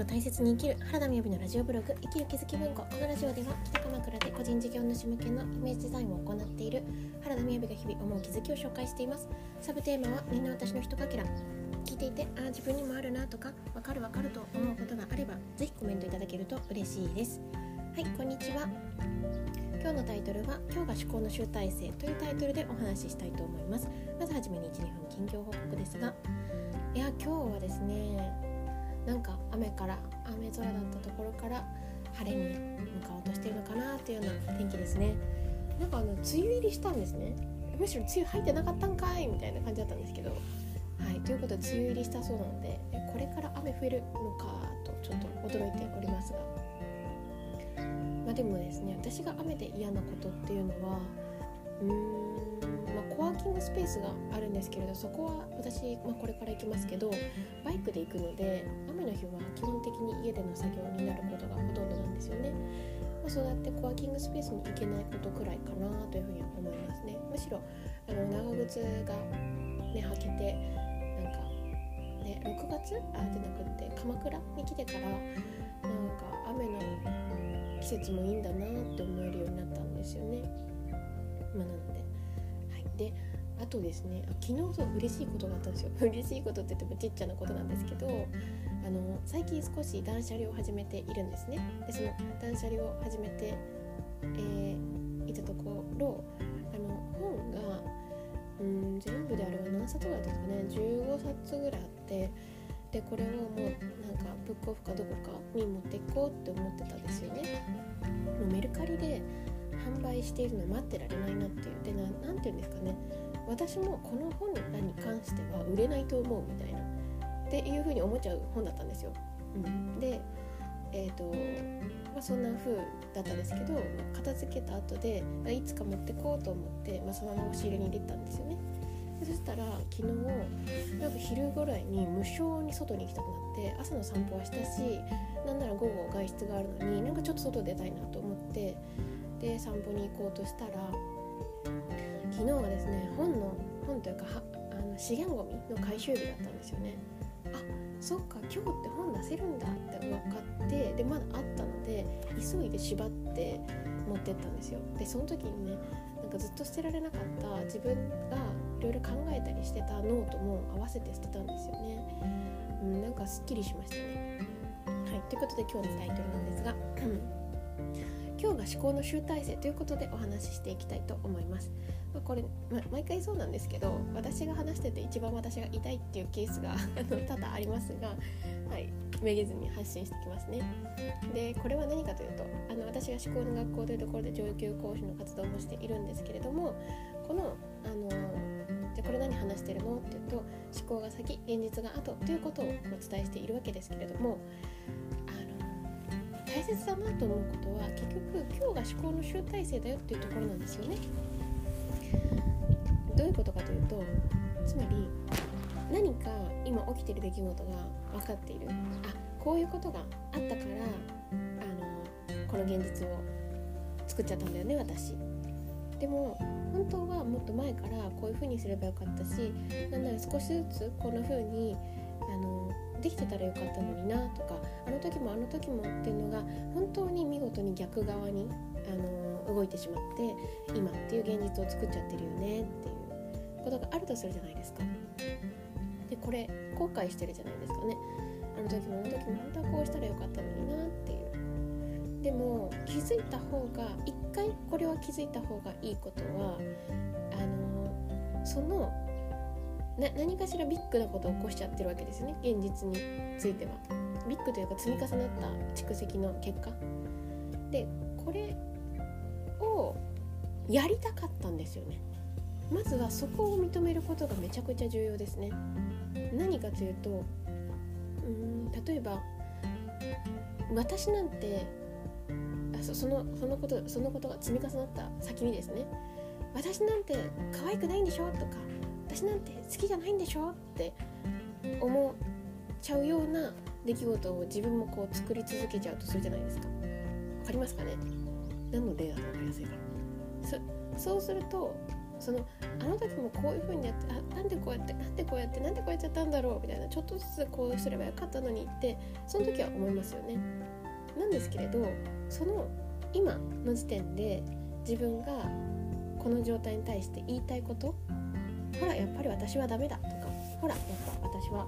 を大切に生きる原田美由のラジオブログ生きる気づき文庫。このラジオでは北鎌倉で個人事業主向けのイメージデザインを行っている原田美由が日々思う気づきを紹介しています。サブテーマはみんな私のひとかけら。聞いていてああ自分にもあるなとかわかるわかると思うことがあればぜひコメントいただけると嬉しいです。はいこんにちは。今日のタイトルは今日が思考の集大成というタイトルでお話ししたいと思います。まずはじめに12分近況報告ですが。いや今日はですねなんか雨から雨空だったところから晴れに向かおうとしているのかなというような天気ですね。なんかあの梅雨入りしたんですね。むしろ梅雨入ってなかったんかいみたいな感じだったんですけど。はいということで梅雨入りしたそうなのでこれから雨増えるのかとちょっと驚いておりますが。まあでもですね私が雨で嫌なことっていうのはうーんまあ、コワーキングスペースがあるんですけれどそこは私、まあ、これから行きますけどバイクで行くので雨の日は基本的に家での作業になることがほとんどなんですよね、まあ、そうやってコワーキングスペースに行けないことくらいかなというふうに思いますね。むしろあの長靴がね履けてなんかね6月？あじゃなくって鎌倉に来てからなんか雨の季節もいいんだなって思えるようになったんですよね。まあであとですね昨日そう嬉しいことがあったんですよ。嬉しいことって言ってもちっちゃなことなんですけどあの最近少し断捨離を始めているんですね。でその断捨離を始めて、えー、いたところあの本がうん全部であれは何冊ぐらいだったかね15冊ぐらいあってでこれをもうなんかブックオフかどこかに持っていこうって思ってたんですよね。もうメルカリで販売しているの待ってられないなっていうで何て言うんですかね私もこの本らに関しては売れないと思うみたいなっていうふうに思っちゃう本だったんですよ。うん、でえーとまあ、そんな風だったんですけど片付けた後でいつか持ってこうと思って、まあ、そのまま押し入れに入れたんですよね。でそしたら昨日なんか昼ぐらいに無性に外に行きたくなって朝の散歩はしたしなんなら午後外出があるのになんかちょっと外出たいなと思ってで散歩に行こうとしたら昨日はですね本の本というかあの資源ごみの回収日だったんですよね。あそっか今日って本出せるんだって分かってでまだあったので急いで縛って持ってったんですよ。でその時にねなんかずっと捨てられなかった自分がいろいろ考えたりしてたノートも合わせて捨てたんですよね、うん、なんかすっきりしましたね。はいということで今日のタイトルなんですが今日が思考の集大成ということでお話ししていきたいと思います。まあ、これ、ま、毎回そうなんですけど私が話してて一番私が痛いっていうケースが 多々ありますが、はい、めげずに発信してきますね。でこれは何かというとあの私が思考の学校というところで上級講師の活動もしているんですけれどもこのあのじゃこれ何話してるのっていうと思考が先現実が後ということをお伝えしているわけですけれども切だなと思うことは結局今日が思考の集大成だよっていうところなんですよね。どういうことかというとつまり何か今起きてる出来事が分かっているあこういうことがあったからあのこの現実を作っちゃったんだよね私でも本当はもっと前からこういう風にすればよかったしなんなら少しずつこんな風にできてたらよかったのになとかあの時もあの時もっていうのが本当に見事に逆側にあのー動いてしまって今っていう現実を作っちゃってるよねっていうことがあるとするじゃないですか。でこれ後悔してるじゃないですかね。あの時もあの時も本当はこうしたらよかったのになっていう。でも気づいた方が一回これは気づいた方がいいことはあのーそのな何かしらビッグなことを起こしちゃってるわけですよね。現実については。ビッグというか積み重なった蓄積の結果。でこれをやりたかったんですよね。まずはそこを認めることがめちゃくちゃ重要ですね。何かというとうん例えば私なんてあそそのそのことそのことが積み重なった先にですね私なんて可愛くないんでしょ？とか私なんて好きじゃないんでしょって思っちゃうような出来事を自分もこう作り続けちゃうとするじゃないですか。わかりますかね？何の例だと分かりやすいから。そそうするとそのあの時もこういう風にやってあなんでこうやってなんでこうやってなんでこうやっちゃったんだろうみたいなちょっとずつこうすればよかったのにってその時は思いますよね。なんですけれどその今の時点で自分がこの状態に対して言いたいことほらやっぱり私はダメだとかほらやっぱ私は、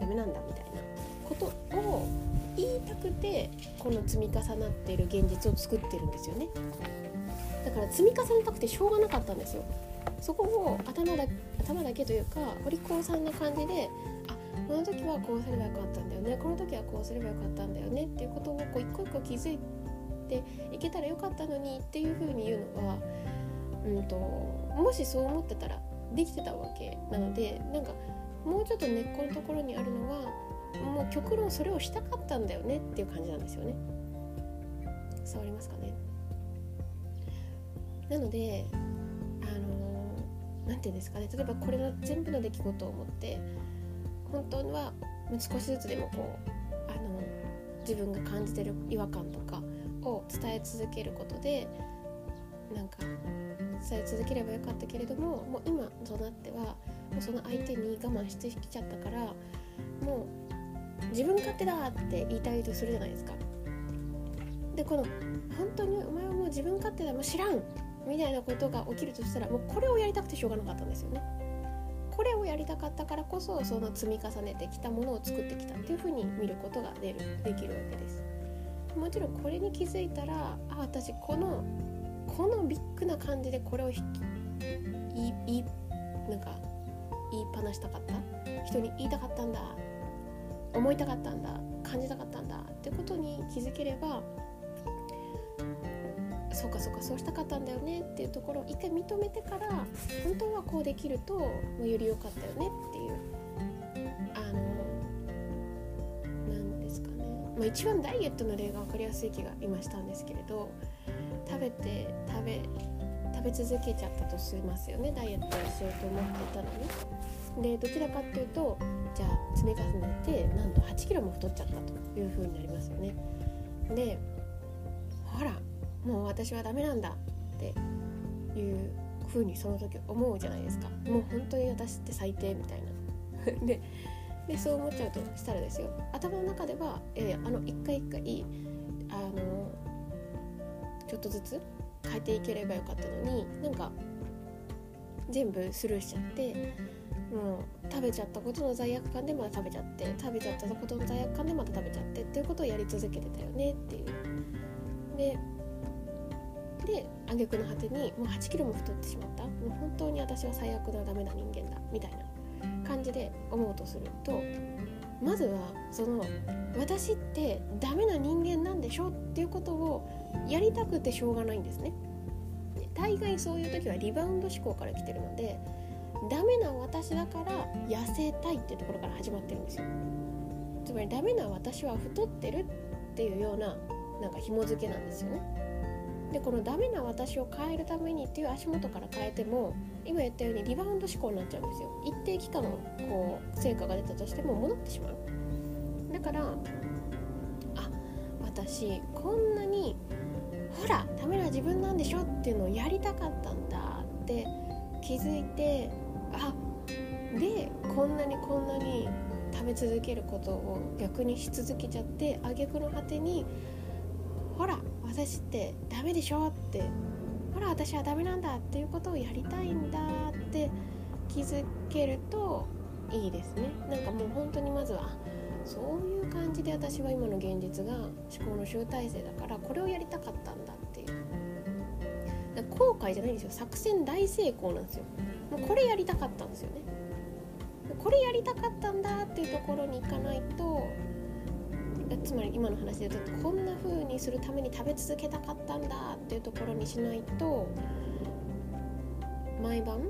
ダメなんだみたいなことを言いたくてこの積み重なっている現実を作ってるんですよね。だから積み重ねたくてしょうがなかったんですよ。そこを頭だ頭だけというかお利口さんな感じであこの時はこうすればよかったんだよねこの時はこうすればよかったんだよねっていうことをこう一個一個気づいていけたらよかったのにっていうふうに言うのは、うんと、もしそう思ってたらできてたわけなのでなんかもうちょっと根っこのところにあるのはもう極論それをしたかったんだよねっていう感じなんですよね。伝わりますかね。なのであの何て言うんですかね。例えばこれの全部の出来事を思って本当は少しずつでもこうあの自分が感じてる違和感とかを伝え続けることでなんか伝え続ければよかったけれどももう今となってはもうその相手に我慢してきちゃったからもう自分勝手だって言いたいとするじゃないですか。でこの本当にお前はもう自分勝手だもう知らんみたいなことが起きるとしたらもうこれをやりたくてしょうがなかったんですよね。これをやりたかったからこそその積み重ねてきたものを作ってきたっていうふうに見ることが出るできるわけです。もちろんこれに気づいたらあ私このこのビッグな感じでこれを言い言いなんか言いっぱなしたかった人に言いたかったんだ思いたかったんだ感じたかったんだってことに気づければそうかそうかそうしたかったんだよねっていうところを一回認めてから本当はこうできるとより良かったよねっていうあのなんですかね、まあ、一番ダイエットの例が分かりやすい気が今したんですけれど食べて食べ食べ続けちゃったとしますよねダイエットをしようと思っていたのに。でどちらかっていうとじゃあ積み重ねてなんと8キロも太っちゃったという風になりますよね。でほらもう私はダメなんだっていう風にその時思うじゃないですかもう本当に私って最低みたいな ででそう思っちゃうとしたらですよ頭の中では、えー、あの一回一回あのちょっとずつ変えていければよかったのになんか全部スルーしちゃってもう食べちゃったことの罪悪感でまだ食べちゃって食べちゃったことの罪悪感でまた食べちゃってっていうことをやり続けてたよねっていう。でで挙句の果てにもう8キロも太ってしまったもう本当に私は最悪なダメな人間だみたいな感じで思うとするとまずはその私ってダメな人間なんでしょっことをやりたくてしょうがないんですね。大概そういう時はリバウンド思考から来てるのでダメな私だから痩せたいっていうところから始まってるんですよ。つまりダメな私は太ってるっていうようななんか紐付けなんですよね。でこのダメな私を変えるためにっていう足元から変えても今言ったようにリバウンド思考になっちゃうんですよ。一定期間こう成果が出たとしても戻ってしまう。だから私こんなにほらダメな自分なんでしょっていうのをやりたかったんだって気づいてあでこんなにこんなに食べ続けることを逆にし続けちゃって挙句の果てにほら私ってダメでしょってほら私はダメなんだっていうことをやりたいんだって気づけるといいですね。なんかもう本当にまずはそういう感じで私は今の現実が思考の集大成だからこれをやりたかったんだっていう。後悔じゃないんですよ。作戦大成功なんですよ。もうこれやりたかったんですよね。これやりたかったんだっていうところに行かないとつまり今の話で言うとこんな風にするために食べ続けたかったんだっていうところにしないと毎晩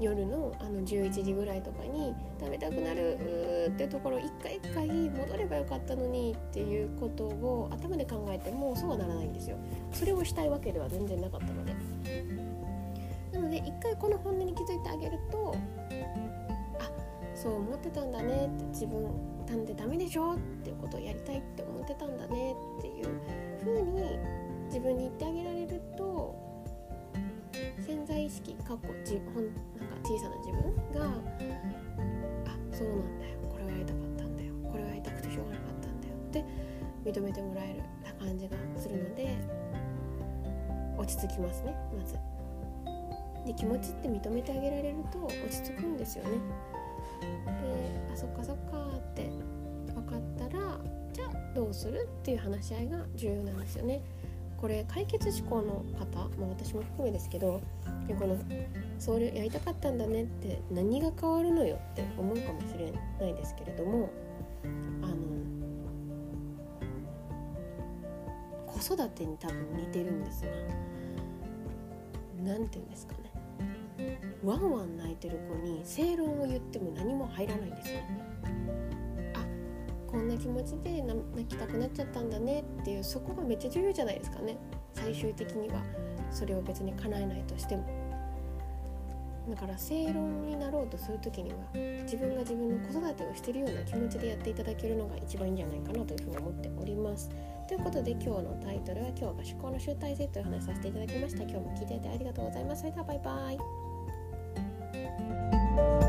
夜のあの11時ぐらいとかに食べたくなるってところ一回一回戻ればよかったのにっていうことを頭で考えてもそうはならないんですよ。それをしたいわけでは全然なかったので。なので一回この本音に気づいてあげるとあそう思ってたんだねって自分なんでダメでしょっていうことをやりたいって思ってたんだねっていう風に自分に言ってあげられると潜在意識過去自ほんなんか小さな自分があそうなんだよこれはやりたかったんだよこれはやりたくてしょうがなかったんだよって認めてもらえるな感じがするので落ち着きますねまず。で気持ちって認めてあげられると落ち着くんですよね。であそっかそっかって分かったらじゃあどうするっていう話し合いが重要なんですよね。これ解決思考の方、ま、私も含めですけどこのそれやりたかったんだねって何が変わるのよって思うかもしれないですけれどもあの子育てに多分似てるんですが何て言うんですかねワンワン泣いてる子に正論を言っても何も入らないんですよ。こんな気持ちで泣きたくなっちゃったんだねっていうそこがめっちゃ重要じゃないですかね最終的にはそれを別に叶えないとしても。だから正論になろうとする時には自分が自分の子育てをしてるような気持ちでやっていただけるのが一番いいんじゃないかなというふうに思っております。ということで今日のタイトルは今日が思考の集大成という話させていただきました。今日も聞いていてありがとうございます。それではバイバイ。